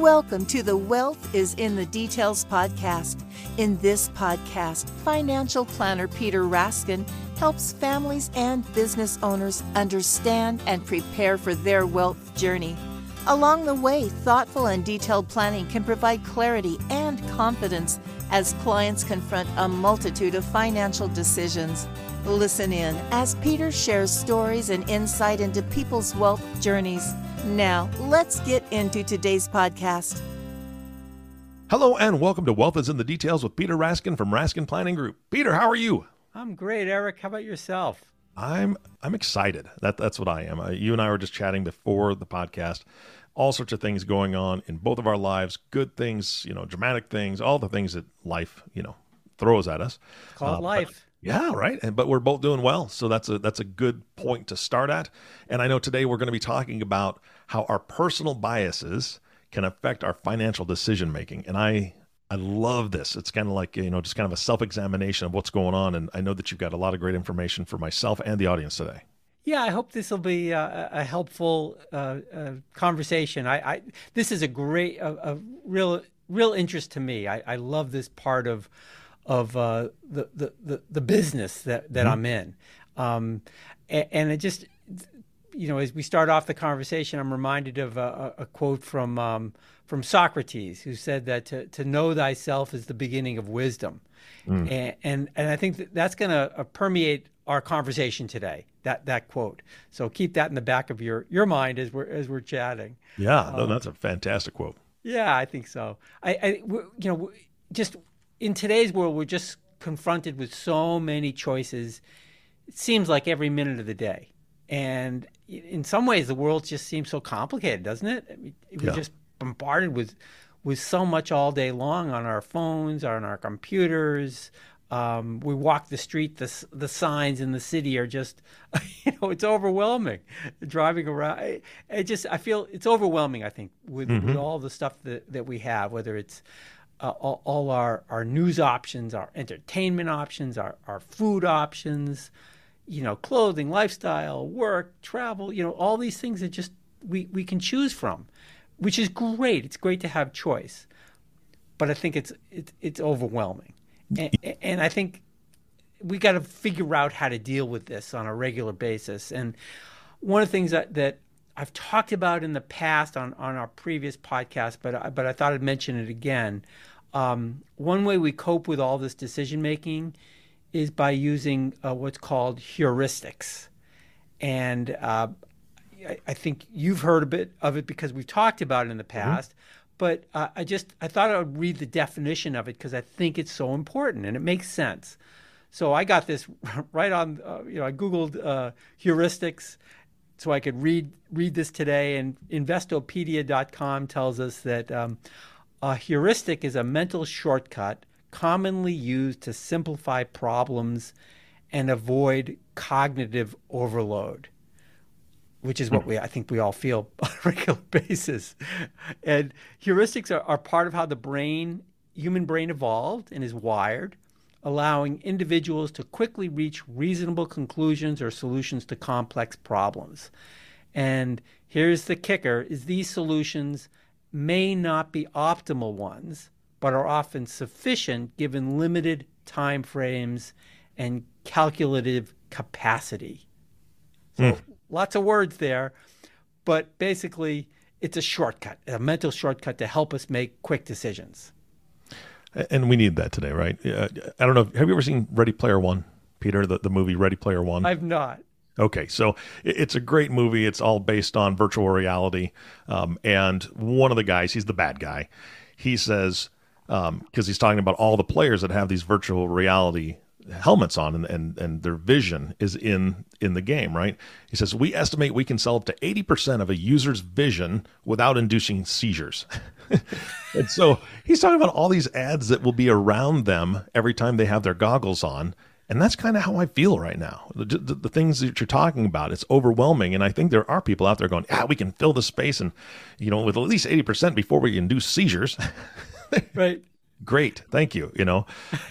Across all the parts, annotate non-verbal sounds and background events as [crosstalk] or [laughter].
Welcome to the Wealth is in the Details podcast. In this podcast, financial planner Peter Raskin helps families and business owners understand and prepare for their wealth journey. Along the way, thoughtful and detailed planning can provide clarity and confidence as clients confront a multitude of financial decisions. Listen in as Peter shares stories and insight into people's wealth journeys. Now, let's get into today's podcast. Hello and welcome to Wealth is in the Details with Peter Raskin from Raskin Planning Group. Peter, how are you? I'm great, Eric. How about yourself? I'm I'm excited. That that's what I am. Uh, you and I were just chatting before the podcast. All sorts of things going on in both of our lives. Good things, you know, dramatic things, all the things that life, you know, throws at us. Call it uh, life. Yeah, right. And, but we're both doing well, so that's a that's a good point to start at. And I know today we're going to be talking about how our personal biases can affect our financial decision making. And I I love this. It's kind of like you know just kind of a self examination of what's going on. And I know that you've got a lot of great information for myself and the audience today. Yeah, I hope this will be a, a helpful uh, uh, conversation. I, I, this is a great, a, a, real, real interest to me. I, I love this part of of uh, the, the, the the business that that mm-hmm. I'm in, um, and, and, it just you know as we start off the conversation, I'm reminded of a, a quote from um, from Socrates, who said that to, to know thyself is the beginning of wisdom, mm. and, and, and I think that that's going to uh, permeate our conversation today. That that quote. So keep that in the back of your your mind as we're as we're chatting. Yeah, no, um, that's a fantastic quote. Yeah, I think so. I, I you know just in today's world, we're just confronted with so many choices. It seems like every minute of the day. And in some ways, the world just seems so complicated, doesn't it? I mean, we're yeah. just bombarded with with so much all day long on our phones, on our computers. Um, we walk the street, the the signs in the city are just, [laughs] you know, it's overwhelming. Driving around, it, it just I feel it's overwhelming. I think with, mm-hmm. with all the stuff that that we have, whether it's uh, all, all, our, our news options, our entertainment options, our, our food options, you know, clothing, lifestyle, work, travel, you know, all these things that just we, we can choose from, which is great. It's great to have choice. But I think it's it's, it's overwhelming. And, and I think we got to figure out how to deal with this on a regular basis. And one of the things that, that I've talked about in the past on, on our previous podcast, but I, but I thought I'd mention it again. Um, one way we cope with all this decision making is by using uh, what's called heuristics, and uh, I, I, think you've heard a bit of it because we've talked about it in the mm-hmm. past. Mm-hmm. But uh, I just I thought I would read the definition of it because I think it's so important and it makes sense. So I got this [laughs] right on. Uh, you know, I googled uh, heuristics so I could read read this today. And Investopedia.com tells us that um, a heuristic is a mental shortcut commonly used to simplify problems and avoid cognitive overload, which is what hmm. we I think we all feel [laughs] on a regular basis. And heuristics are, are part of how the brain, human brain evolved and is wired, allowing individuals to quickly reach reasonable conclusions or solutions to complex problems. And here's the kicker is these solutions may not be optimal ones, but are often sufficient given limited time frames and calculative capacity. So mm. lots of words there, but basically it's a shortcut, a mental shortcut to help us make quick decisions. And we need that today, right? I don't know. Have you ever seen Ready Player One, Peter? The, the movie Ready Player One. I've not. Okay, so it's a great movie. It's all based on virtual reality. Um, and one of the guys, he's the bad guy. He says, because um, he's talking about all the players that have these virtual reality helmets on and, and, and their vision is in in the game, right? He says, We estimate we can sell up to 80% of a user's vision without inducing seizures. [laughs] and so he's talking about all these ads that will be around them every time they have their goggles on and that's kind of how I feel right now. The, the, the, things that you're talking about, it's overwhelming. And I think there are people out there going, yeah, we can fill the space and, you know, with at least 80% before we induce seizures. [laughs] right. Great. Thank you. You know,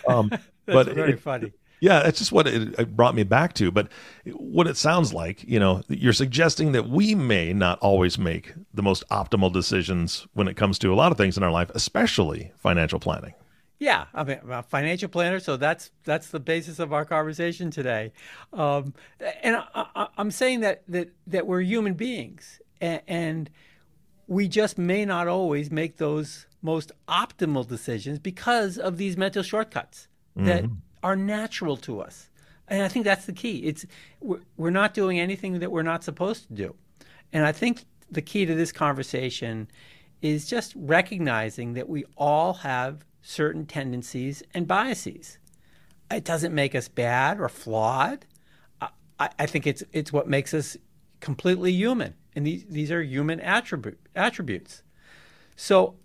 um, [laughs] but very it, funny. Yeah, that's just what it, it brought me back to. But what it sounds like, you know, you're suggesting that we may not always make the most optimal decisions when it comes to a lot of things in our life, especially financial planning. Yeah, I mean, I'm a financial planner, so that's that's the basis of our conversation today. Um, and I, am saying that that that we're human beings, and, and we just may not always make those most optimal decisions because of these mental shortcuts mm-hmm. that are natural to us. And I think that's the key. It's we're, we're not doing anything that we're not supposed to do. And I think the key to this conversation is just recognizing that we all have certain tendencies and biases. It doesn't make us bad or flawed. I, I think it's it's what makes us completely human, and these these are human attribute, attributes. So,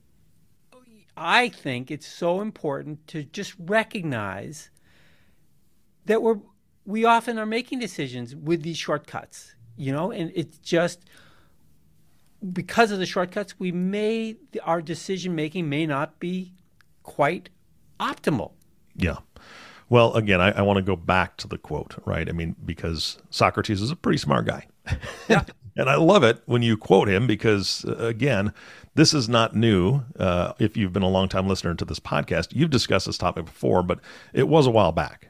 I think it's so important to just recognize that we're we often are making decisions with these shortcuts, you know, and it's just because of the shortcuts, we may our decision making may not be quite optimal. Yeah. Well, again, I, I want to go back to the quote, right? I mean, because Socrates is a pretty smart guy. [laughs] Yeah. and I love it when you quote him because, uh, again, this is not new. Uh, if you've been a long time listener to this podcast, you've discussed this topic before, but it was a while back.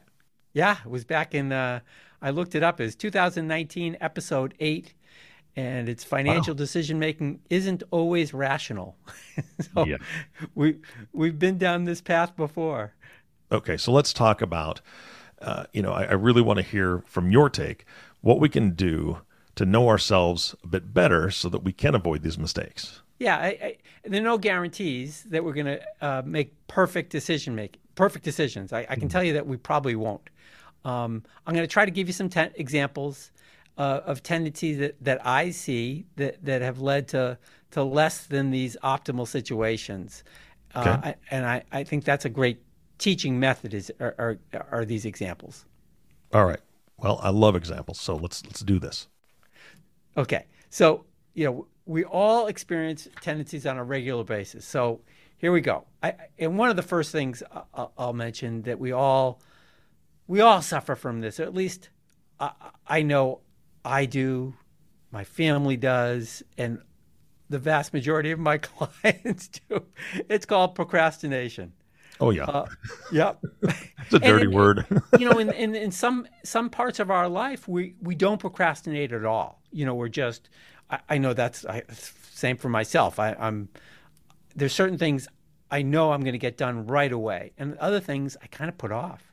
Yeah, it was back in, uh, I looked it up as 2019, episode eight and its financial wow. decision making isn't always rational. [laughs] so yeah. we we've been down this path before. Okay, so let's talk about. Uh, you know, I, I really want to hear from your take what we can do to know ourselves a bit better so that we can avoid these mistakes. Yeah, I, I, there are no guarantees that we're going to uh, make perfect decision make perfect decisions. I, I can mm-hmm. tell you that we probably won't. Um, I'm going to try to give you some examples uh, of tendencies that, that I see that, that have led to to less than these optimal situations. Uh, okay. Uh, I, and I, I think that's a great teaching method is are, are, are these examples. All right. Well, I love examples, so let's let's do this. Okay. So, you know, we all experience tendencies on a regular basis. So, here we go. I, and one of the first things I'll, I'll mention that we all we all suffer from this, or at least I, I know I do, my family does, and the vast majority of my [laughs] clients do. It's called procrastination. Oh yeah. Uh, [laughs] yep. it's a dirty word. you know, in, [laughs] in, in some some parts of our life, we we don't procrastinate at all. You know, we're just. I, I know that's I, same for myself. I, I'm there's certain things I know I'm going to get done right away, and other things I kind of put off.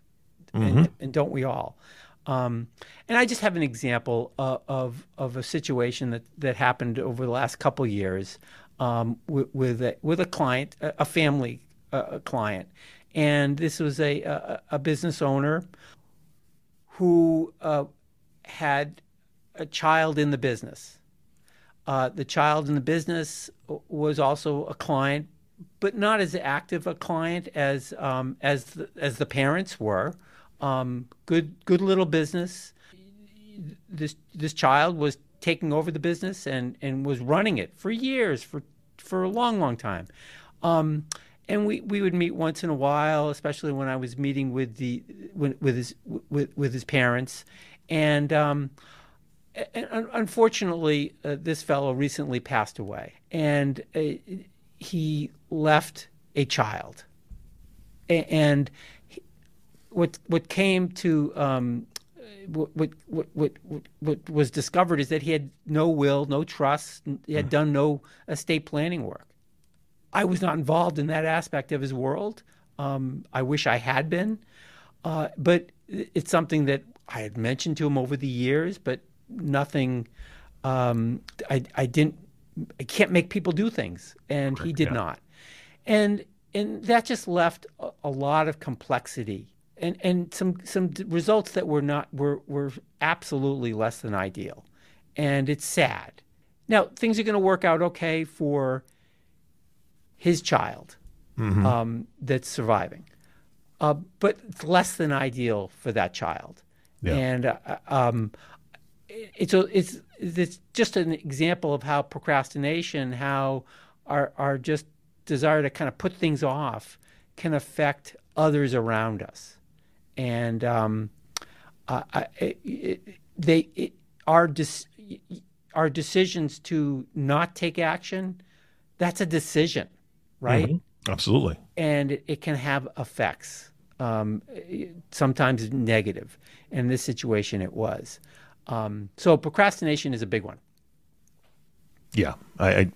Mm-hmm. And, and, don't we all? Um, and I just have an example uh, of of a situation that, that happened over the last couple years um, with with a, with a client, a, family uh, client, and this was a a, a business owner who uh, had a child in the business. Uh, the child in the business was also a client, but not as active a client as um, as the, as the parents were. Um, good, good little business. This this child was taking over the business and and was running it for years, for for a long, long time. Um, and we, we would meet once in a while, especially when I was meeting with the with his with, with his parents, and, um, and unfortunately, uh, this fellow recently passed away, and uh, he left a child, and what what came to um, what, what, what, what, what was discovered is that he had no will, no trust. He had done no estate planning work. I was not involved in that aspect of his world. Um, I wish I had been, uh, but it's something that I had mentioned to him over the years, but nothing. Um, I, I didn't. I can't make people do things, and he did yeah. not, and and that just left a, a lot of complexity and and some some results that were not were were absolutely less than ideal, and it's sad. Now things are going to work out okay for his child mm-hmm. um, that's surviving, uh, but it's less than ideal for that child. Yeah. And uh, um, it's a, it's it's just an example of how procrastination, how our our just desire to kind of put things off, can affect others around us and um, uh, I, it, they it, our dis, our decisions to not take action. That's a decision, right? Mm-hmm. Absolutely. And it, it, can have effects, um, sometimes negative. In this situation, it was. Um, so procrastination is a big one. Yeah, I, I,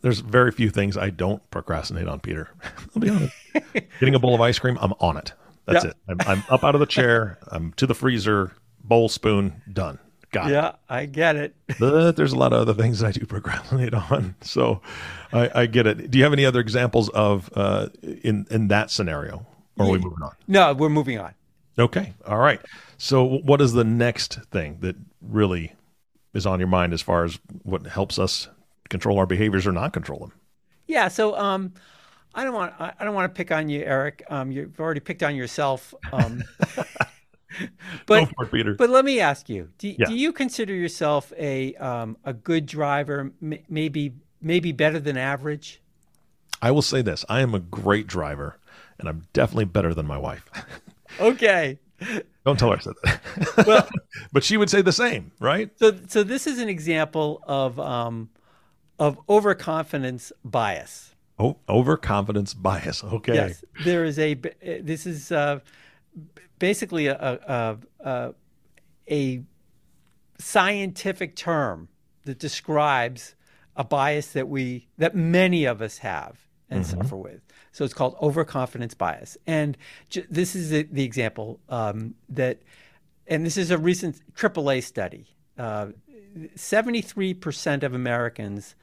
there's very few things I don't procrastinate on, Peter. [laughs] I'll be honest. [laughs] Getting a bowl of ice cream, I'm on it. That's it. I'm, I'm, up out of the chair. I'm to the freezer, bowl, spoon, done. Got it. yeah, it. I get it. [laughs] but there's a lot of other things I do [laughs] procrastinate on. So I, I get it. Do you have any other examples of uh, in in that scenario? Or are we moving on? No, we're moving on. Okay. All right. So what is the next thing that really is on your mind as far as what helps us control our behaviors or not control them? Yeah. So um, I don't want I don't want to pick on you, Eric. Um, you've already picked on yourself. Um, [laughs] but it, but let me ask you: Do, yeah. do you consider yourself a um, a good driver? M- maybe maybe better than average. I will say this: I am a great driver, and I'm definitely better than my wife. [laughs] okay. Don't tell her I said that. Well, [laughs] but she would say the same, right? So, so this is an example of um, of overconfidence bias. Oh, overconfidence bias. Okay. Yes, there is a. This is uh, basically a, a, a a scientific term that describes a bias that we that many of us have and mm-hmm. suffer with. So it's called overconfidence bias. And j- this is the, the example um, that, and this is a recent AAA study. Uh, 73% of Americans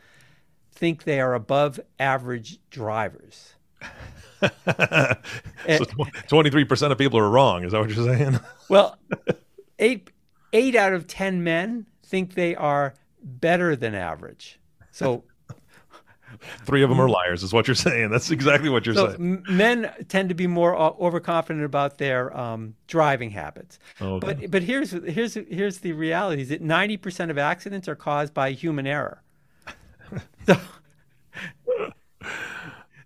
think they are above average drivers. [laughs] so twenty-three percent of people are wrong. Is that what you're saying? [laughs] well, eight eight out of ten men think they are better than average. So [laughs] Three of them are liars, is what you're saying. That's exactly what you're so saying. Men tend to be more overconfident about their um, driving habits. Okay. But but here's here's here's the reality: is that ninety percent of accidents are caused by human error. So,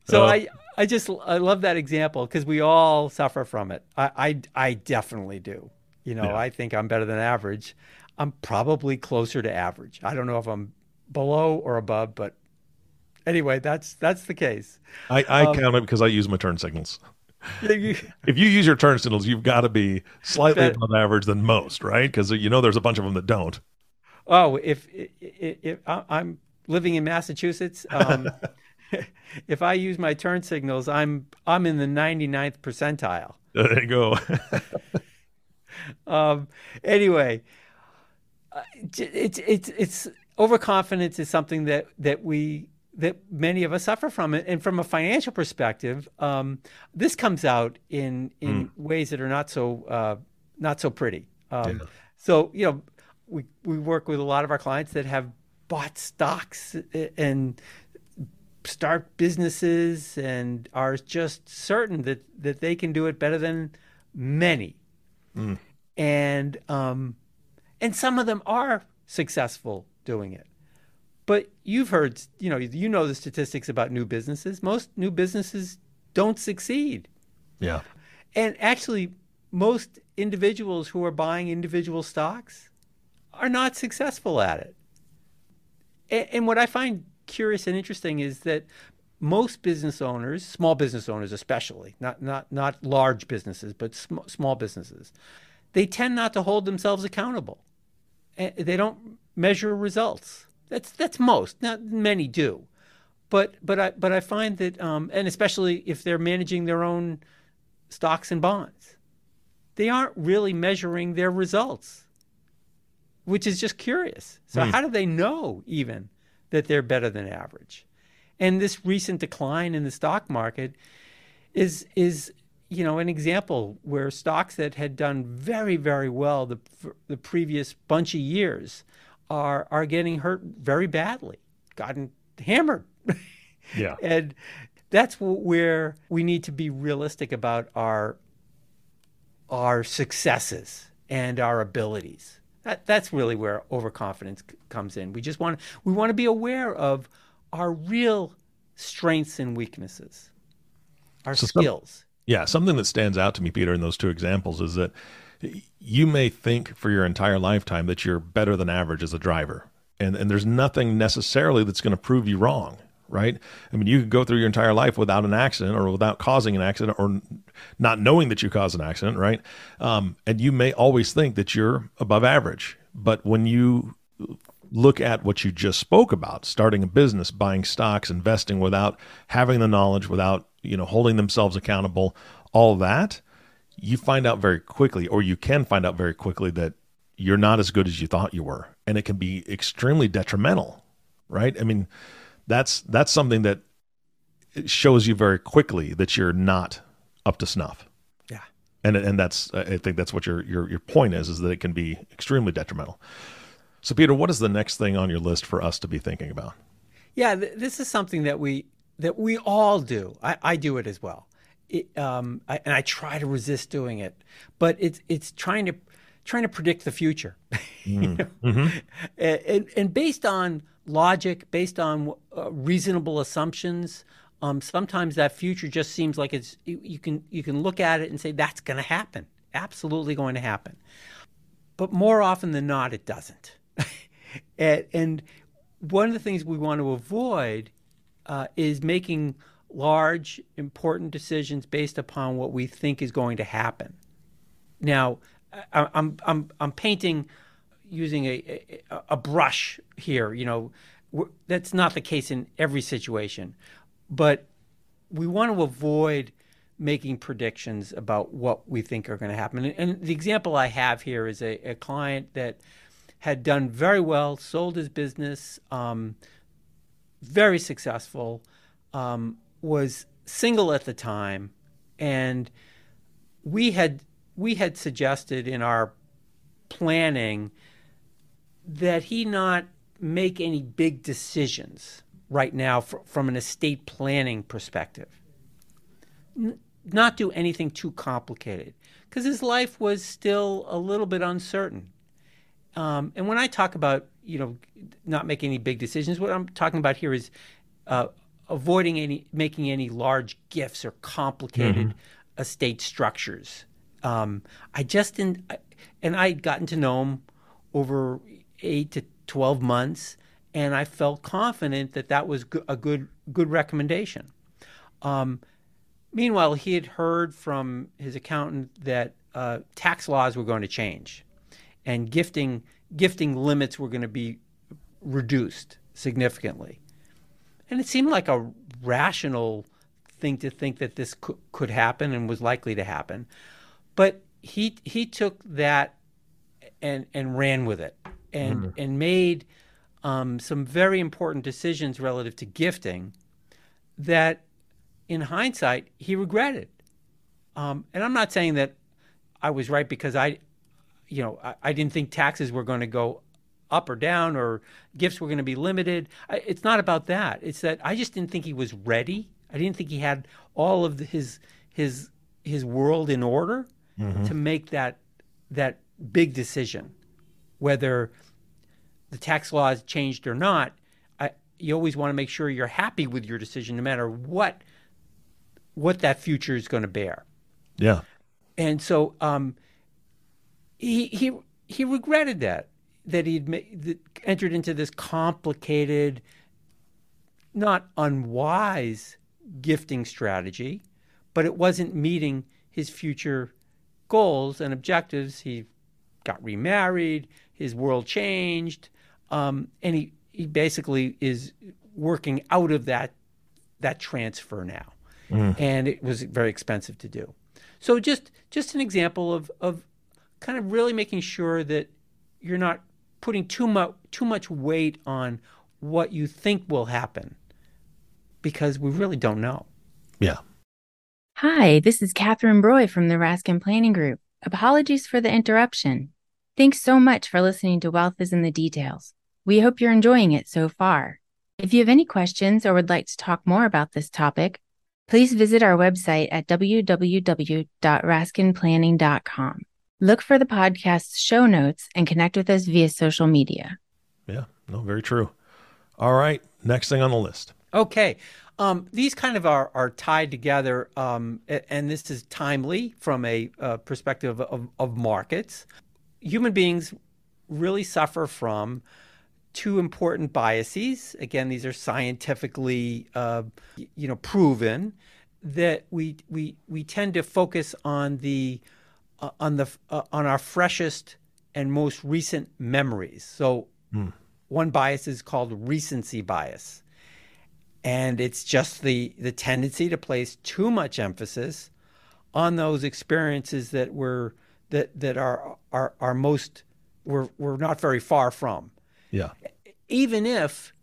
so uh, I I just I love that example because we all suffer from it. I I, I definitely do. You know, yeah. I think I'm better than average. I'm probably closer to average. I don't know if I'm below or above, but anyway, that's that's the case. I, I um, count it because I use my turn signals. [laughs] if you use your turn signals, you've got to be slightly that, above average than most, right? Because you know there's a bunch of them that don't. Oh, if if, if I'm living in Massachusetts, [laughs] um, [laughs] if I use my turn signals, I'm I'm in the 99th percentile. There you go. [laughs] um, anyway, uh, it's it's it's overconfidence is something that that we that many of us suffer from. And from a financial perspective, um, this comes out in in mm. ways that are not so uh, not so pretty. Um, yeah. So you know, we we work with a lot of our clients that have bought stocks and start businesses and are just certain that that they can do it better than many. Mm. And um, and some of them are successful doing it. But you've heard, you know, you know the statistics about new businesses. Most new businesses don't succeed. Yeah. And actually, most individuals who are buying individual stocks are not successful at it. And, what I find curious and interesting is that most business owners, small business owners especially, not not not large businesses, but sm- small businesses, they tend not to hold themselves accountable. They don't measure results. That's that's most. Not many do, but but I but I find that, um, and especially if they're managing their own stocks and bonds, they aren't really measuring their results, which is just curious. So mm. how do they know even that they're better than average? And this recent decline in the stock market is is you know an example where stocks that had done very very well the the previous bunch of years are are getting hurt very badly, gotten hammered. [laughs] Yeah. and that's where we need to be realistic about our our successes and our abilities. That, that's really where overconfidence c- comes in. We just want we want to be aware of our real strengths and weaknesses, our so skills. Yeah, something that stands out to me, Peter, in those two examples is that you may think for your entire lifetime that you're better than average as a driver. And, and there's nothing necessarily that's going to prove you wrong, right? I mean, you could go through your entire life without an accident or without causing an accident or not knowing that you caused an accident, right? Um, and you may always think that you're above average. But when you look at what you just spoke about, starting a business, buying stocks, investing without having the knowledge, without, you know, holding themselves accountable, all that, you find out very quickly, or you can find out very quickly that you're not as good as you thought you were. And it can be extremely detrimental, right? I mean, that's that's something that shows you very quickly that you're not up to snuff. Yeah. And and that's I think that's what your your your point is is that it can be extremely detrimental. So Peter, what is the next thing on your list for us to be thinking about? Yeah, th- this is something that we that we all do. I, I do it as well it, um, I, and I try to resist doing it, but it's it's trying to trying to predict the future, [laughs] mm. mm-hmm. and, and, based on logic, based on uh, reasonable assumptions. Um, sometimes that future just seems like it's you, you can you can look at it and say that's going to happen, absolutely going to happen, but more often than not, it doesn't. [laughs] and, and, one of the things we want to avoid uh, is making large, important decisions based upon what we think is going to happen. Now, I, I'm I'm I'm painting using a, a, a brush here. You know, that's not the case in every situation, but we want to avoid making predictions about what we think are going to happen. And, and the example I have here is a, a, client that had done very well, sold his business, um, very successful, um, was single at the time, and we had we had suggested in our planning that he not make any big decisions right now for, from an estate planning perspective. N- not do anything too complicated because his life was still a little bit uncertain. Um, and when I talk about you know not making any big decisions, what I'm talking about here is uh, avoiding any making any large gifts or complicated mm-hmm. estate structures. Um, I just didn't, and I'd gotten to know him over eight to twelve months, and I felt confident that that was a good good recommendation. Um, meanwhile, he had heard from his accountant that uh, tax laws were going to change, and gifting gifting limits were going to be reduced significantly. And it seemed like a rational thing to think that this could, could happen and was likely to happen. But he he took that and and ran with it and mm. and made um, some very important decisions relative to gifting that in hindsight he regretted. Um, and I'm not saying that I was right because I, you know, I, I didn't think taxes were going to go up or down or gifts were going to be limited. It's not about that. It's that I just didn't think he was ready. I didn't think he had all of the, his his his world in order mm-hmm. to make that that big decision, whether the tax laws changed or not. I, you always want to make sure you're happy with your decision, no matter what what that future is going to bear. Yeah. And so um, he he he regretted that that he'd entered into this complicated, not unwise gifting strategy, but it wasn't meeting his future goals and objectives. He got remarried, his world changed, um, and he, he basically is working out of that that transfer now, mm. and it was very expensive to do. So just just an example of of kind of really making sure that you're not putting too much too much weight on what you think will happen because we really don't know. Yeah. Hi, this is Catherine Broy from the Raskin Planning Group. Apologies for the interruption. Thanks so much for listening to Wealth is in the Details. We hope you're enjoying it so far. If you have any questions or would like to talk more about this topic, please visit our website at www.raskinplanning.com. Look for the podcast's show notes and connect with us via social media. Yeah, no, very true. All right, next thing on the list. Okay. Um, these kind of are, are tied together, um, and this is timely from a uh, perspective of, of markets. Human beings really suffer from two important biases. Again, these are scientifically, uh, you know, proven that we we we tend to focus on the uh, on the uh, on our freshest and most recent memories. So mm. one bias is called recency bias. And it's just the the tendency to place too much emphasis on those experiences that were that that are are are most we're we're not very far from. Yeah. Even if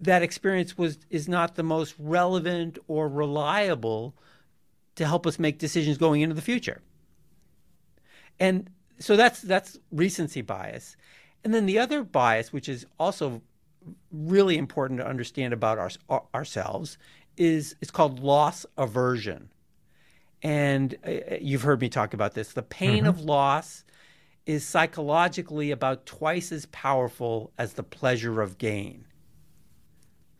that experience was is not the most relevant or reliable to help us make decisions going into the future. And so that's that's recency bias. And then the other bias, which is also really important to understand about our, our, ourselves, is it's called loss aversion. And uh, you've heard me talk about this. The pain mm-hmm. of loss is psychologically about twice as powerful as the pleasure of gain.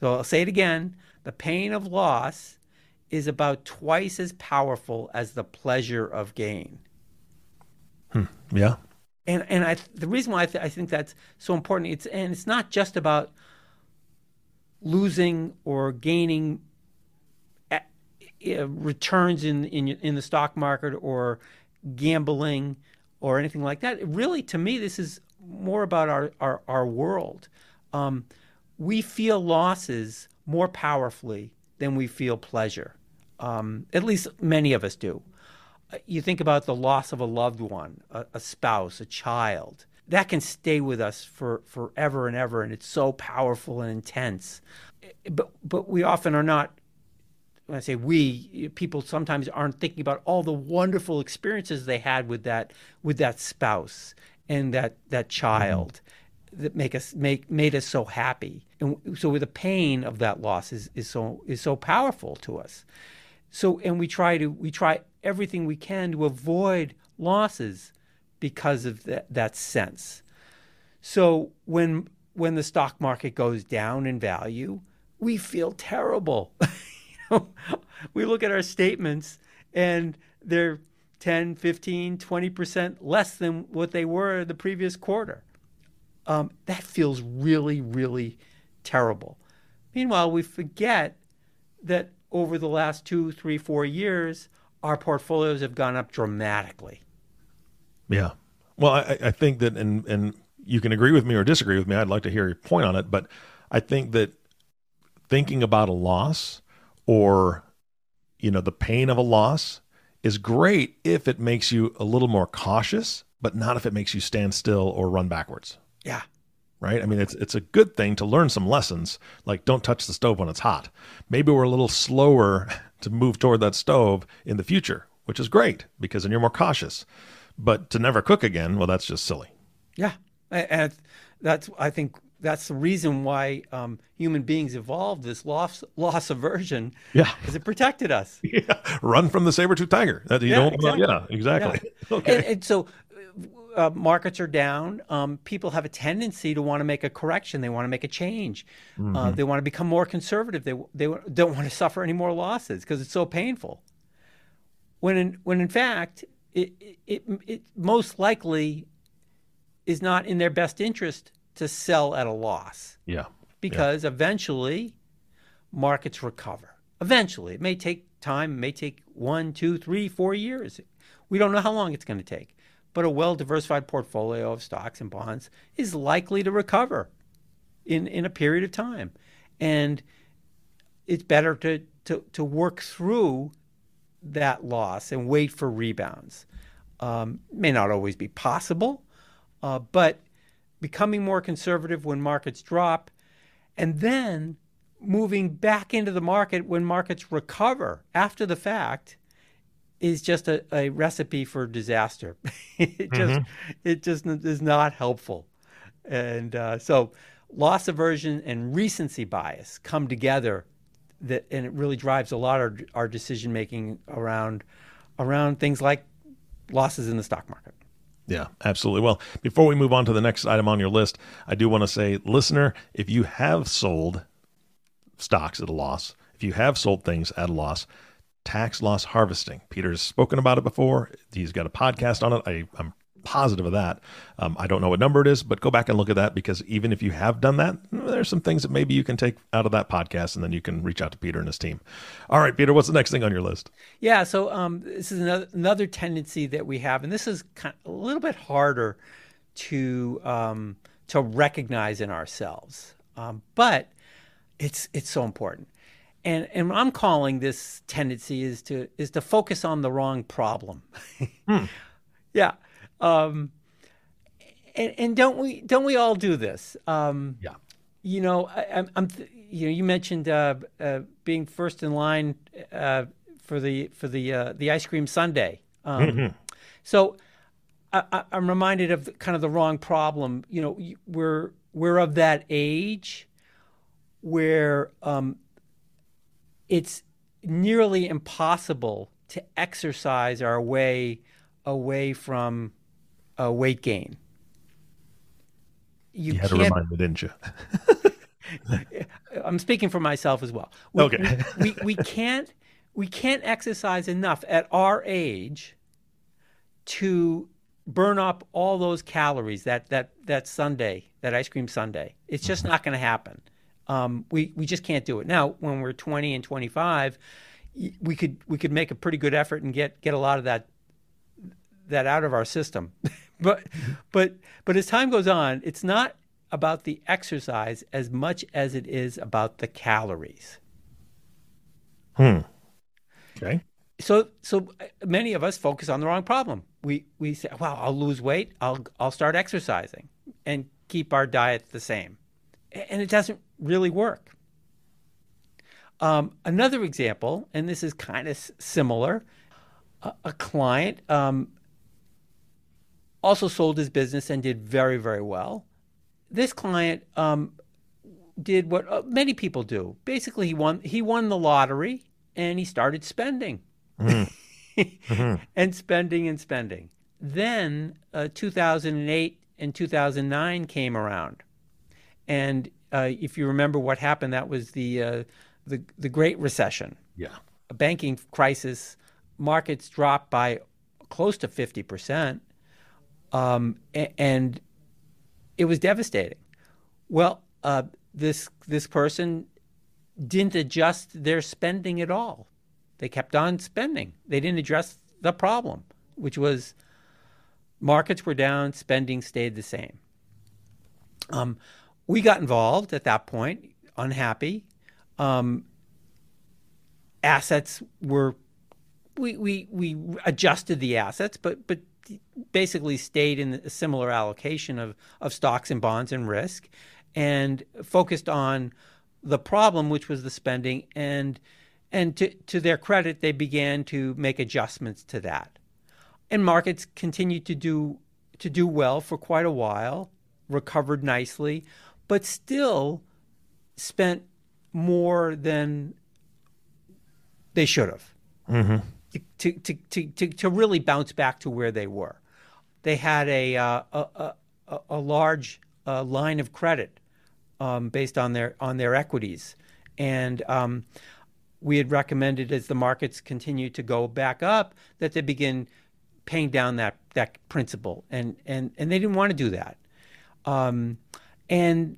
So I'll say it again the pain of loss is about twice as powerful as the pleasure of gain. Hmm. Yeah. And and I the reason why I, th- I think that's so important it's and it's not just about losing or gaining at, uh, returns in, in in the stock market or gambling or anything like that. Really, to me, this is more about our our, our world. Um, we feel losses more powerfully than we feel pleasure. Um, at least many of us do you think about the loss of a loved one, a, a, spouse, a child. That can stay with us for forever and ever, and it's so powerful and intense. But but we often are not. When I say we, people sometimes aren't thinking about all the wonderful experiences they had with that with that spouse and that that child mm-hmm. that make us make made us so happy. And so the pain of that loss is, is so is so powerful to us. So and we try to we try everything we can to avoid losses because of that, that sense. So when when the stock market goes down in value, we feel terrible. [laughs] [laughs] we look at our statements and they're 10, 15, 20% less than what they were the previous quarter. Um, that feels really, really terrible. Meanwhile, we forget that over the last two, three, four years, our portfolios have gone up dramatically. Yeah. Well, I, I think that, and, and you can agree with me or disagree with me. I'd like to hear your point on it. But I think that thinking about a loss or, you know, the pain of a loss is great if it makes you a little more cautious, but not if it makes you stand still or run backwards. Yeah. Right? I mean, it's it's a good thing to learn some lessons, like don't touch the stove when it's hot. Maybe we're a little slower [laughs] to move toward that stove in the future, which is great because then you're more cautious. But to never cook again, well, that's just silly. Yeah, and that's I think that's the reason why um, human beings evolved this loss loss aversion. Yeah, because it protected us. [laughs] Yeah, run from the saber tooth tiger. That you yeah, don't. Exactly. Yeah, exactly. Yeah. [laughs] Okay. And, and so uh, markets are down, um, people have a tendency to want to make a correction. They want to make a change. Uh, mm-hmm. Uh, they want to become more conservative. They they don't want to [laughs] suffer any more losses because it's so painful. When in, when in fact it, it it most likely is not in their best interest to sell at a loss. Yeah. Because yeah. eventually markets recover. Eventually, it may take time. It may take one, two, three, four years. We don't know how long it's going to take but a well diversified portfolio of stocks and bonds is likely to recover in, in a period of time. And it's better to, to, to work through that loss and wait for rebounds. Um, may not always be possible, uh, but becoming more conservative when markets drop and then moving back into the market when markets recover after the fact is just a, a recipe for disaster. [laughs] it just mm-hmm. it just is not helpful, and uh, so loss aversion and recency bias come together, that and it really drives a lot of our decision making around around things like losses in the stock market. Yeah, absolutely. Well, before we move on to the next item on your list, I do want to say, listener, if you have sold stocks at a loss, if you have sold things at a loss, tax loss harvesting. Peter's spoken about it before. He's got a podcast on it. I, I'm positive of that. Um, I don't know what number it is, but go back and look at that because even if you have done that, there's some things that maybe you can take out of that podcast and then you can reach out to Peter and his team. All right, Peter, what's the next thing on your list? Yeah, so um, this is another, another tendency that we have, and this is kind of a little bit harder to um, to recognize in ourselves, um, but it's it's so important and and what I'm calling this tendency is to is to focus on the wrong problem. [laughs] hmm. Yeah, um, and and don't we don't we all do this? Um, yeah. You know, I, am you know you mentioned uh, uh, being first in line uh, for the for the uh, the ice cream sundae. Um, mm-hmm. So I, am reminded of kind of the wrong problem. You know, we're we're of that age where um, it's nearly impossible to exercise our way away from a weight gain. You, you had to remind me, didn't you? [laughs] I'm speaking for myself as well. We, okay. we, we, we can't we can't exercise enough at our age to burn up all those calories that that that sundae, that ice cream sundae. It's just mm-hmm. not going to happen. Um, we we just can't do it now. When we're 20 and 25, we could we could make a pretty good effort and get get a lot of that that out of our system. [laughs] but but but as time goes on, it's not about the exercise as much as it is about the calories. Hmm. Okay. So so uh, many of us focus on the wrong problem. We we say, "Well, I'll lose weight. I'll I'll start exercising and keep our diet the same." And it doesn't really work. Um, another example, and this is kind of similar, a, a client um, also sold his business and did very, very well. This client um, did what uh, many people do. Basically, he won he won the lottery and he started spending, mm. [laughs] mm-hmm. and spending and spending. Then uh, 2008 and 2009 came around, and uh, if you remember what happened, that was the uh, the the Great Recession. Yeah, a banking crisis. Markets dropped by close to fifty percent, um, and it was devastating. Well, uh, this this person didn't adjust their spending at all. They kept on spending. They didn't address the problem, which was markets were down, spending stayed the same. Um, we got involved at that point, unhappy. Um, assets were we, we we adjusted the assets, but but basically stayed in a similar allocation of of stocks and bonds and risk, and focused on the problem, which was the spending, and and to to their credit, they began to make adjustments to that, and markets continued to do to do well for quite a while, recovered nicely, but still spent more than they should have. Mm-hmm. To, to, to, to, to really bounce back to where they were. They had a, uh, a, a, a, large uh, line of credit um, based on their, on their equities. And um, we had recommended as the markets continue to go back up that they begin paying down that, that principal. And, and, and they didn't want to do that. Um, and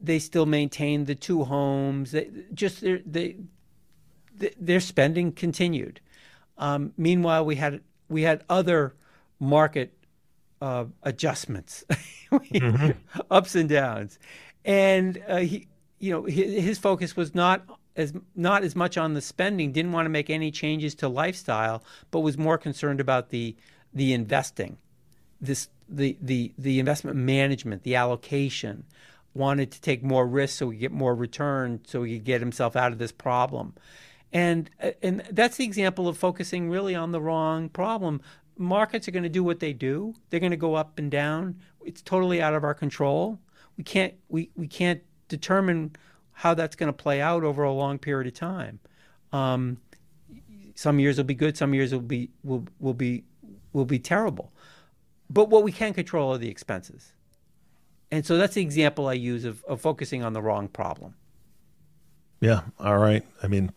they still maintained the two homes. They, just they, they, their spending continued. Um, meanwhile, we had we had other market uh, adjustments, [laughs] mm-hmm. ups and downs, and uh, he, you know, his, his, focus was not as not as much on the spending. Didn't want to make any changes to lifestyle, but was more concerned about the the investing, this the the the investment management, the allocation. Wanted to take more risk so he get more return, so he could get himself out of this problem. And and that's the example of focusing really on the wrong problem. Markets are going to do what they do. They're going to go up and down. It's totally out of our control. We can't we, we can't determine how that's going to play out over a long period of time. Um, some years will be good. Some years will be will will be will be terrible. But what we can control are the expenses. And so that's the example I use of, of focusing on the wrong problem. Yeah. All right. I mean,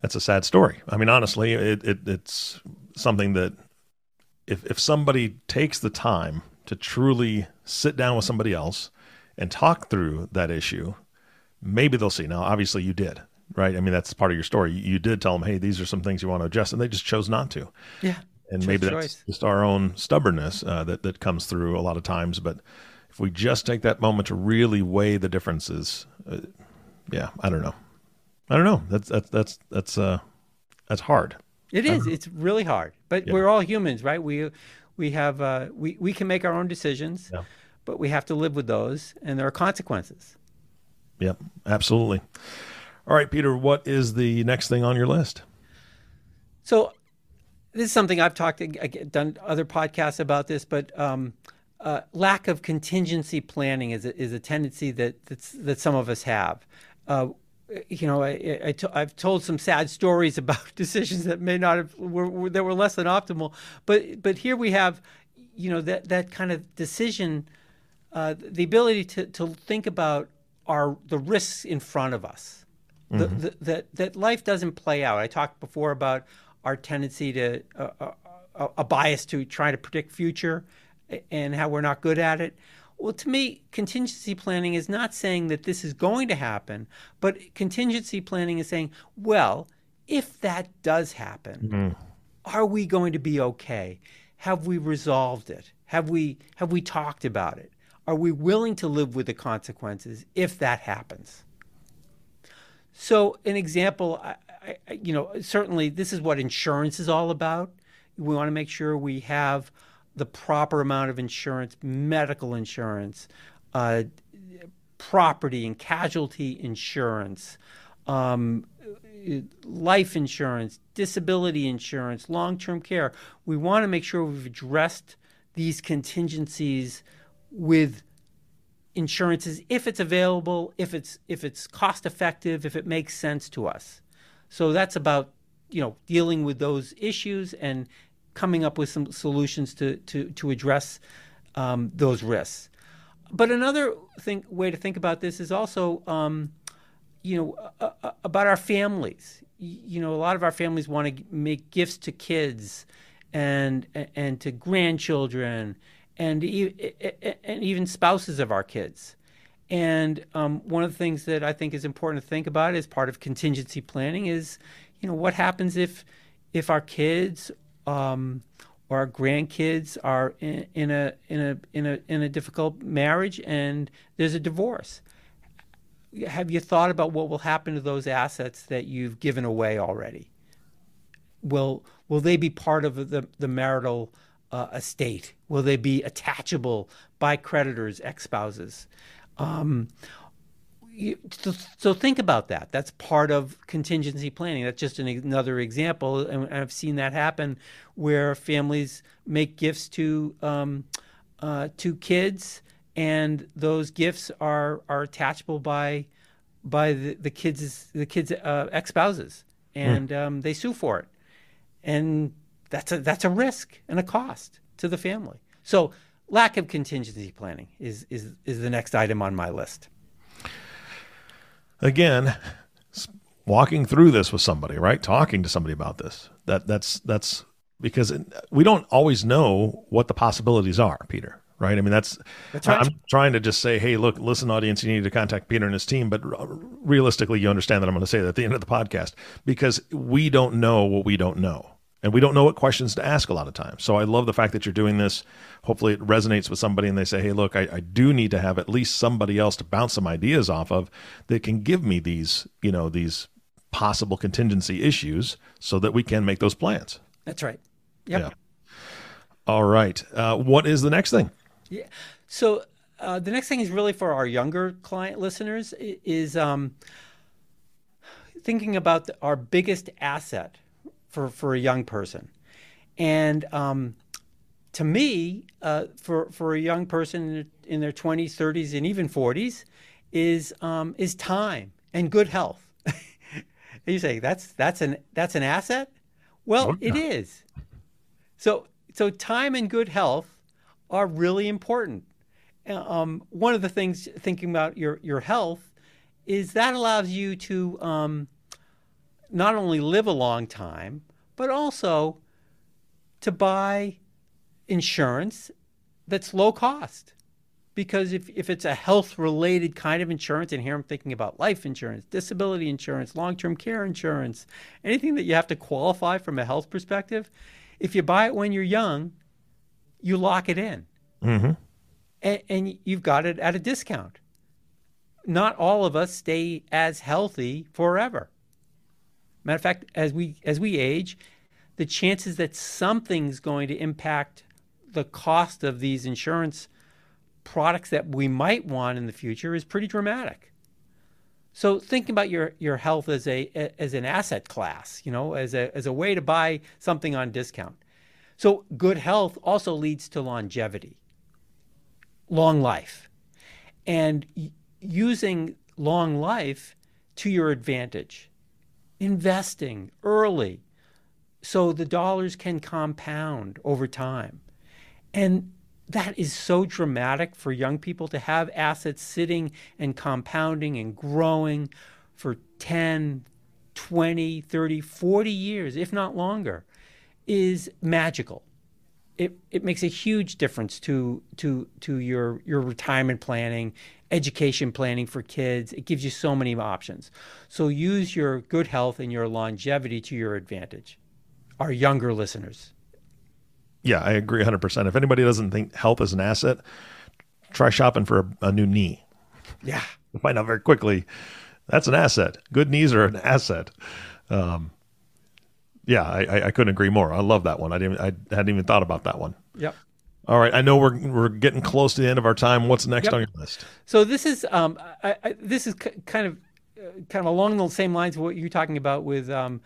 that's a sad story. I mean, honestly, it, it it's something that if if somebody takes the time to truly sit down with somebody else and talk through that issue, maybe they'll see. Now, obviously, you did, right? I mean, that's part of your story. You, you did tell them, hey, these are some things you want to adjust, and they just chose not to. Yeah. And maybe that's choice. just our own stubbornness uh, that that comes through a lot of times. But if we just take that moment to really weigh the differences, uh, yeah, I don't know. I don't know. That's that's that's that's uh that's hard. It is. It's really hard. But yeah. we're all humans, right? We we have uh, we we can make our own decisions, yeah. but we have to live with those, and there are consequences. Yep, absolutely. All right, Peter. What is the next thing on your list? So, this is something I've talked, done other podcasts about this, but um, uh, lack of contingency planning is a, is a tendency that that some of us have. Uh, you know, I, I t- I've told some sad stories [laughs] about decisions that may not have were, were, that were less than optimal, but but here we have, you know, that that kind of decision, uh, the ability to to think about our the risks in front of us, mm-hmm. the, the, that that life doesn't play out. I talked before about our tendency to uh, uh, a bias to try to predict future, and how we're not good at it. Well, to me, contingency planning is not saying that this is going to happen, but contingency planning is saying, well, if that does happen, mm-hmm. are we going to be okay? Have we resolved it? Have we have we talked about it? Are we willing to live with the consequences if that happens? So, an example, I, I, you know, certainly this is what insurance is all about. We want to make sure we have the proper amount of insurance, medical insurance, uh, property and casualty insurance, um, life insurance, disability insurance, long term care. We want to make sure we've addressed these contingencies with insurances if it's available, if it's if it's cost effective, if it makes sense to us. So that's about you know dealing with those issues and coming up with some solutions to to to address um, those risks. But another thing way to think about this is also, um, you know, uh, uh, about our families. You know, a lot of our families want to make gifts to kids and and to grandchildren and and even spouses of our kids. And um, one of the things that I think is important to think about as part of contingency planning is, you know, what happens if if our kids um, or our grandkids are in, in, a in a in a in a difficult marriage and there's a divorce. Have you thought about what will happen to those assets that you've given away already? Will will they be part of the the marital uh, estate? Will they be attachable by creditors, ex spouses? Um, so, so, think about that. That's part of contingency planning. That's just an, another example, and I've seen that happen where families make gifts to um, uh, to kids, and those gifts are are attachable by by the, the kids the kids uh, ex spouses, and mm. um, they sue for it, and that's a that's a risk and a cost to the family. So lack of contingency planning is is is the next item on my list again, walking through this with somebody, right? Talking to somebody about this. That that's that's because we don't always know what the possibilities are, Peter. Right? I mean, that's, that's right. I'm trying to just say, hey, look, listen, audience, you need to contact Peter and his team. But realistically, you understand that I'm going to say that at the end of the podcast because we don't know what we don't know and we don't know what questions to ask a lot of times. So I love the fact that you're doing this. Hopefully, it resonates with somebody, and they say, "Hey, look, I, I, do need to have at least somebody else to bounce some ideas off of that can give me these, you know, these possible contingency issues, so that we can make those plans." That's right. Yep. Yeah. All right. Uh, what is the next thing? Yeah. So uh, the next thing is really for our younger client listeners is um, thinking about the, our biggest asset for, for a young person. And um, to me, uh, for, for a young person in their 20s, 30s, and even 40s, is, um, is time and good health. [laughs] you say that's, that's, an, that's an asset? Well, oh, it is. So, so time and good health are really important. Um, one of the things thinking about your, your health is that allows you to um, not only live a long time, but also to buy insurance that's low cost. Because if, if it's a health related kind of insurance, and here I'm thinking about life insurance, disability insurance, long term care insurance, anything that you have to qualify from a health perspective, if you buy it when you're young, you lock it in. Mm-hmm. And, and you've got it at a discount. Not all of us stay as healthy forever. Matter of fact, as we as we age, the chances that something's going to impact the cost of these insurance products that we might want in the future is pretty dramatic. So think about your, your health as a as an asset class, you know, as a as a way to buy something on discount. So good health also leads to longevity, long life, and using long life to your advantage, investing early, so the dollars can compound over time, and that is so dramatic for young people to have assets sitting and compounding and growing for 10, 20, 30, 40 years, if not longer, is magical. It, it makes a huge difference to, to, to your, your retirement planning, education planning for kids. It gives you so many options. So use your good health and your longevity to your advantage. Our younger listeners. Yeah, I agree 100%. If anybody doesn't think health is an asset, try shopping for a, a new knee. Yeah. [laughs] Find out very quickly that's an asset. Good knees are an asset. Um, yeah, I, I couldn't agree more. I love that one. I didn't. I hadn't even thought about that one. Yep. All right. I know we're we're getting close to the end of our time. What's next yep. on your list? So this is um I, I, this is kind of uh, kind of along the same lines of what you're talking about with um,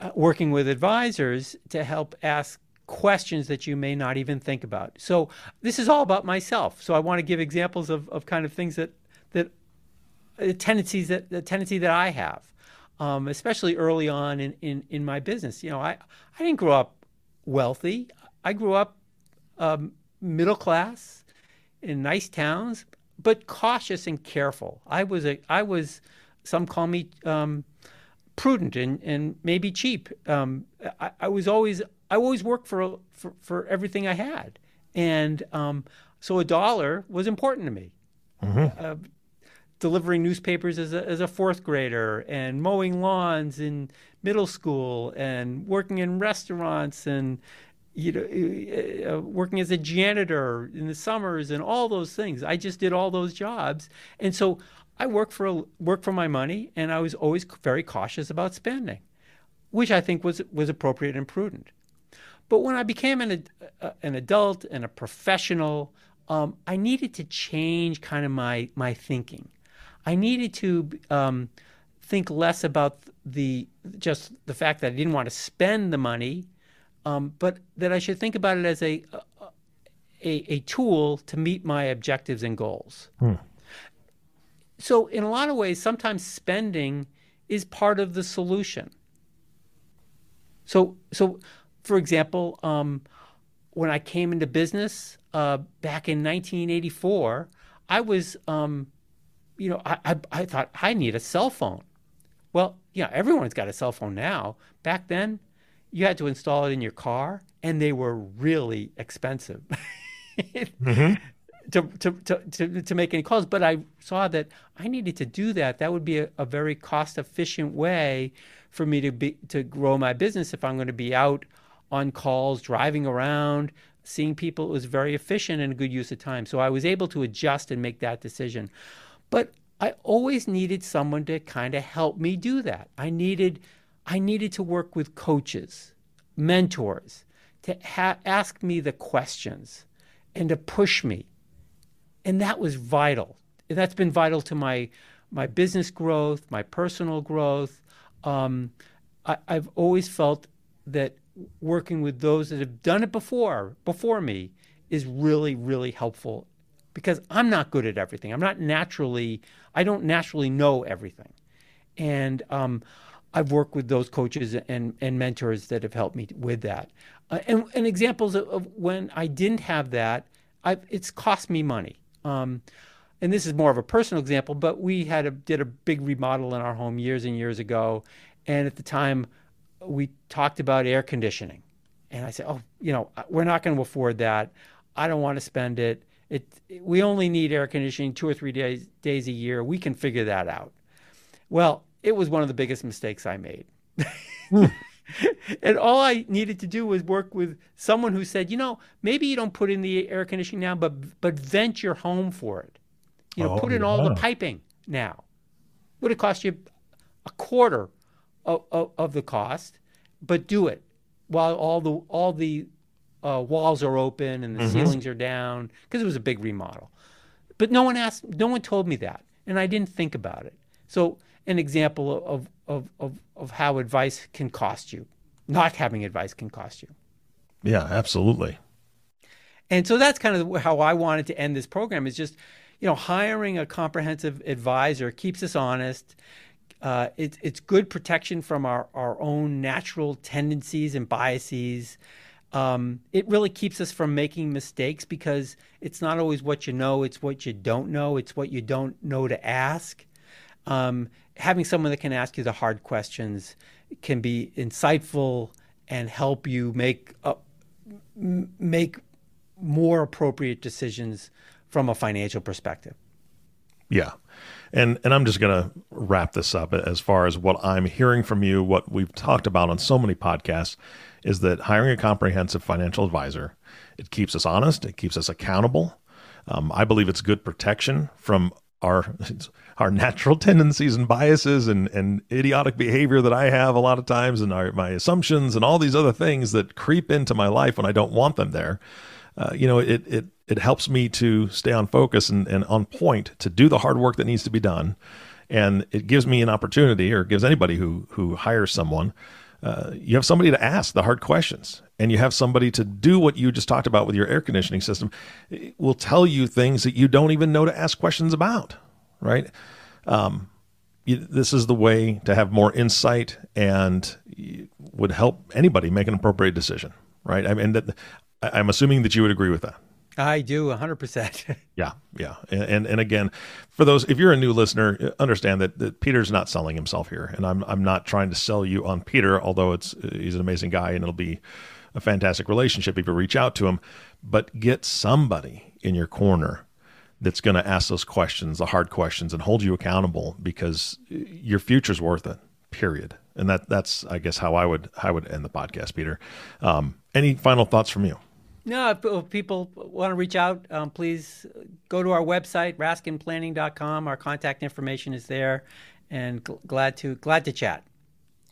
uh, working with advisors to help ask questions that you may not even think about. So this is all about myself. So I want to give examples of, of kind of things that that uh, tendencies that the tendency that I have, um, especially early on in, in in my business. You know, I I didn't grow up wealthy. I grew up um, middle class in nice towns, but cautious and careful. I was a I was some call me um, prudent and, and maybe cheap. Um, I, I, was always I always worked for, for, for everything I had. And um, so a dollar was important to me. Mm-hmm. Uh, delivering newspapers as a, as a fourth grader and mowing lawns in middle school and working in restaurants and you know uh, uh working as a janitor in the summers and all those things. I just did all those jobs. And so i worked for worked for my money and i was always very cautious about spending which i think was was appropriate and prudent. But when I became an, uh, an adult and a professional, um, I needed to change kind of my, my thinking. I needed to um, think less about the just the fact that I didn't want to spend the money, um, but that I should think about it as a, a, a tool to meet my objectives and goals. Hmm. So, in a lot of ways, sometimes spending is part of the solution. So, so for example, um, when I came into business uh, back in 1984, I was, um, you know, I, I, I, thought I need a cell phone. Well, yeah, everyone's got a cell phone now. Back then, you had to install it in your car, and they were really expensive. [laughs] mm-hmm. To, to, to, to, to make any calls. But I saw that I needed to do that. That would be a, a very cost efficient way for me to be to grow my business if I'm going to be out on calls, driving around, seeing people. It was very efficient and a good use of time. So I was able to adjust and make that decision. But I always needed someone to kind of help me do that. I needed I needed to work with coaches, mentors, to ha- ask me the questions and to push me. And that was vital. And That's been vital to my my business growth, my personal growth. Um, I, I've always felt that working with those that have done it before before me is really really helpful because I'm not good at everything. I'm not naturally I don't naturally know everything, and um, I've worked with those coaches and and mentors that have helped me with that. Uh, and, and examples of, of, when I didn't have that, I've, it's cost me money. Um, and this is more of a personal example, but we had a did a big remodel in our home years and years ago, and at the time, we talked about air conditioning, and I said, "Oh, you know, we're not going to afford that. I don't want to spend it. It we only need air conditioning two or three days days a year. We can figure that out." Well, it was one of the biggest mistakes I made. and all I needed to do was work with someone who said, you know, maybe you don't put in the air conditioning now, but but vent your home for it. You know, Oh, put in all the piping now. Would it cost you a quarter of, of, of the cost, but do it while all the all the uh, walls are open and the Mm-hmm. ceilings are down because it was a big remodel. But no one asked, no one told me that, and I didn't think about it. So an example of of of, of how advice can cost you, not having advice can cost you. Yeah, absolutely. And so that's kind of how I wanted to end this program is just, you know, hiring a comprehensive advisor keeps us honest. Uh, it's, it's good protection from our, our own natural tendencies and biases. Um, it really keeps us from making mistakes because it's not always what you know, it's what you don't know, it's what you don't know to ask. Um, having someone that can ask you the hard questions can be insightful and help you make m- make more appropriate decisions from a financial perspective. Yeah. And and I'm just going to wrap this up as far as what I'm hearing from you, what we've talked about on so many podcasts is that hiring a comprehensive financial advisor, it keeps us honest, it keeps us accountable. Um, I believe it's good protection from our [laughs] our natural tendencies and biases and, and idiotic behavior that I have a lot of times and our, my assumptions and all these other things that creep into my life when I don't want them there. Uh, you know, it, it, it helps me to stay on focus and, and on point to do the hard work that needs to be done. And it gives me an opportunity or gives anybody who, who hires someone, uh, you have somebody to ask the hard questions and you have somebody to do what you just talked about with your air conditioning system. It will tell you things that you don't even know to ask questions about, right? Um, you, this is the way to have more insight and would help anybody make an appropriate decision, right? I mean, that, I'm assuming that you would agree with that. I do 100%. [laughs] Yeah, yeah, and, and again, for those if you're a new listener, understand that, that Peter's not selling himself here, and I'm I'm not trying to sell you on Peter, although it's he's an amazing guy and it'll be a fantastic relationship if you reach out to him. But get somebody in your corner that's going to ask those questions, the hard questions, and hold you accountable because your future's worth it. Period. And that that's I guess how I would I would end the podcast, Peter. Um, any final thoughts from you? No, if, if people want to reach out, um, please go to our website, raskinplanning.com. Our contact information is there, and gl- glad to glad to chat.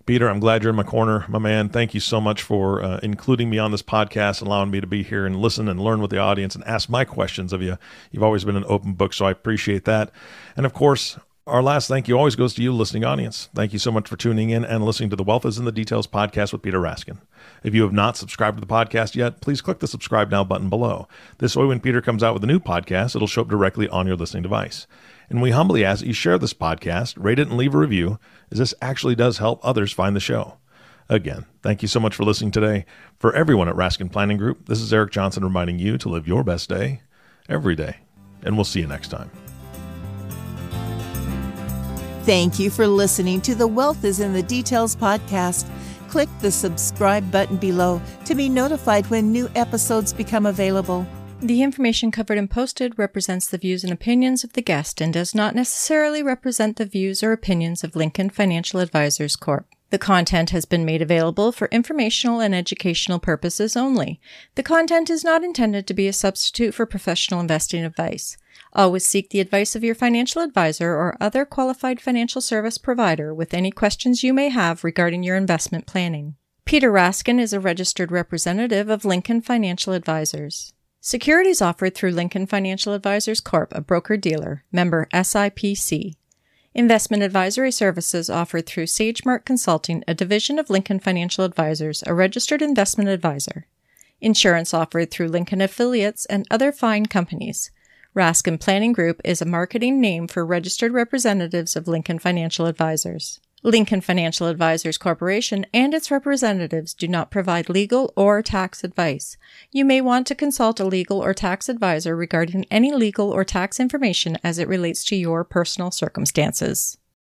Peter, I'm glad you're in my corner, my man. Thank you so much for uh, including me on this podcast, allowing me to be here and listen and learn with the audience and ask my questions of you. You've always been an open book, so I appreciate that. And of course, our last thank you always goes to you, listening audience. Thank you so much for tuning in and listening to the Wealth is in the Details podcast with Peter Raskin. If you have not subscribed to the podcast yet, please click the subscribe now button below. This way, when Peter comes out with a new podcast, it'll show up directly on your listening device. And we humbly ask that you share this podcast, rate it, and leave a review, as this actually does help others find the show. Again, thank you so much for listening today. For everyone at Raskin Planning Group, this is Eric Johnson reminding you to live your best day every day. And we'll see you next time. Thank you for listening to the Wealth is in the Details podcast. Click the subscribe button below to be notified when new episodes become available. The information covered and posted represents the views and opinions of the guest and does not necessarily represent the views or opinions of Lincoln Financial Advisors Corp. The content has been made available for informational and educational purposes only. The content is not intended to be a substitute for professional investing advice. Always seek the advice of your financial advisor or other qualified financial service provider with any questions you may have regarding your investment planning. Peter Raskin is a registered representative of Lincoln Financial Advisors. Securities offered through Lincoln Financial Advisors Corp., a broker dealer, member SIPC. Investment advisory services offered through SageMark Consulting, a division of Lincoln Financial Advisors, a registered investment advisor. Insurance offered through Lincoln affiliates and other fine companies. Raskin Planning Group is a marketing name for registered representatives of Lincoln Financial Advisors. Lincoln Financial Advisors Corporation and its representatives do not provide legal or tax advice. You may want to consult a legal or tax advisor regarding any legal or tax information as it relates to your personal circumstances.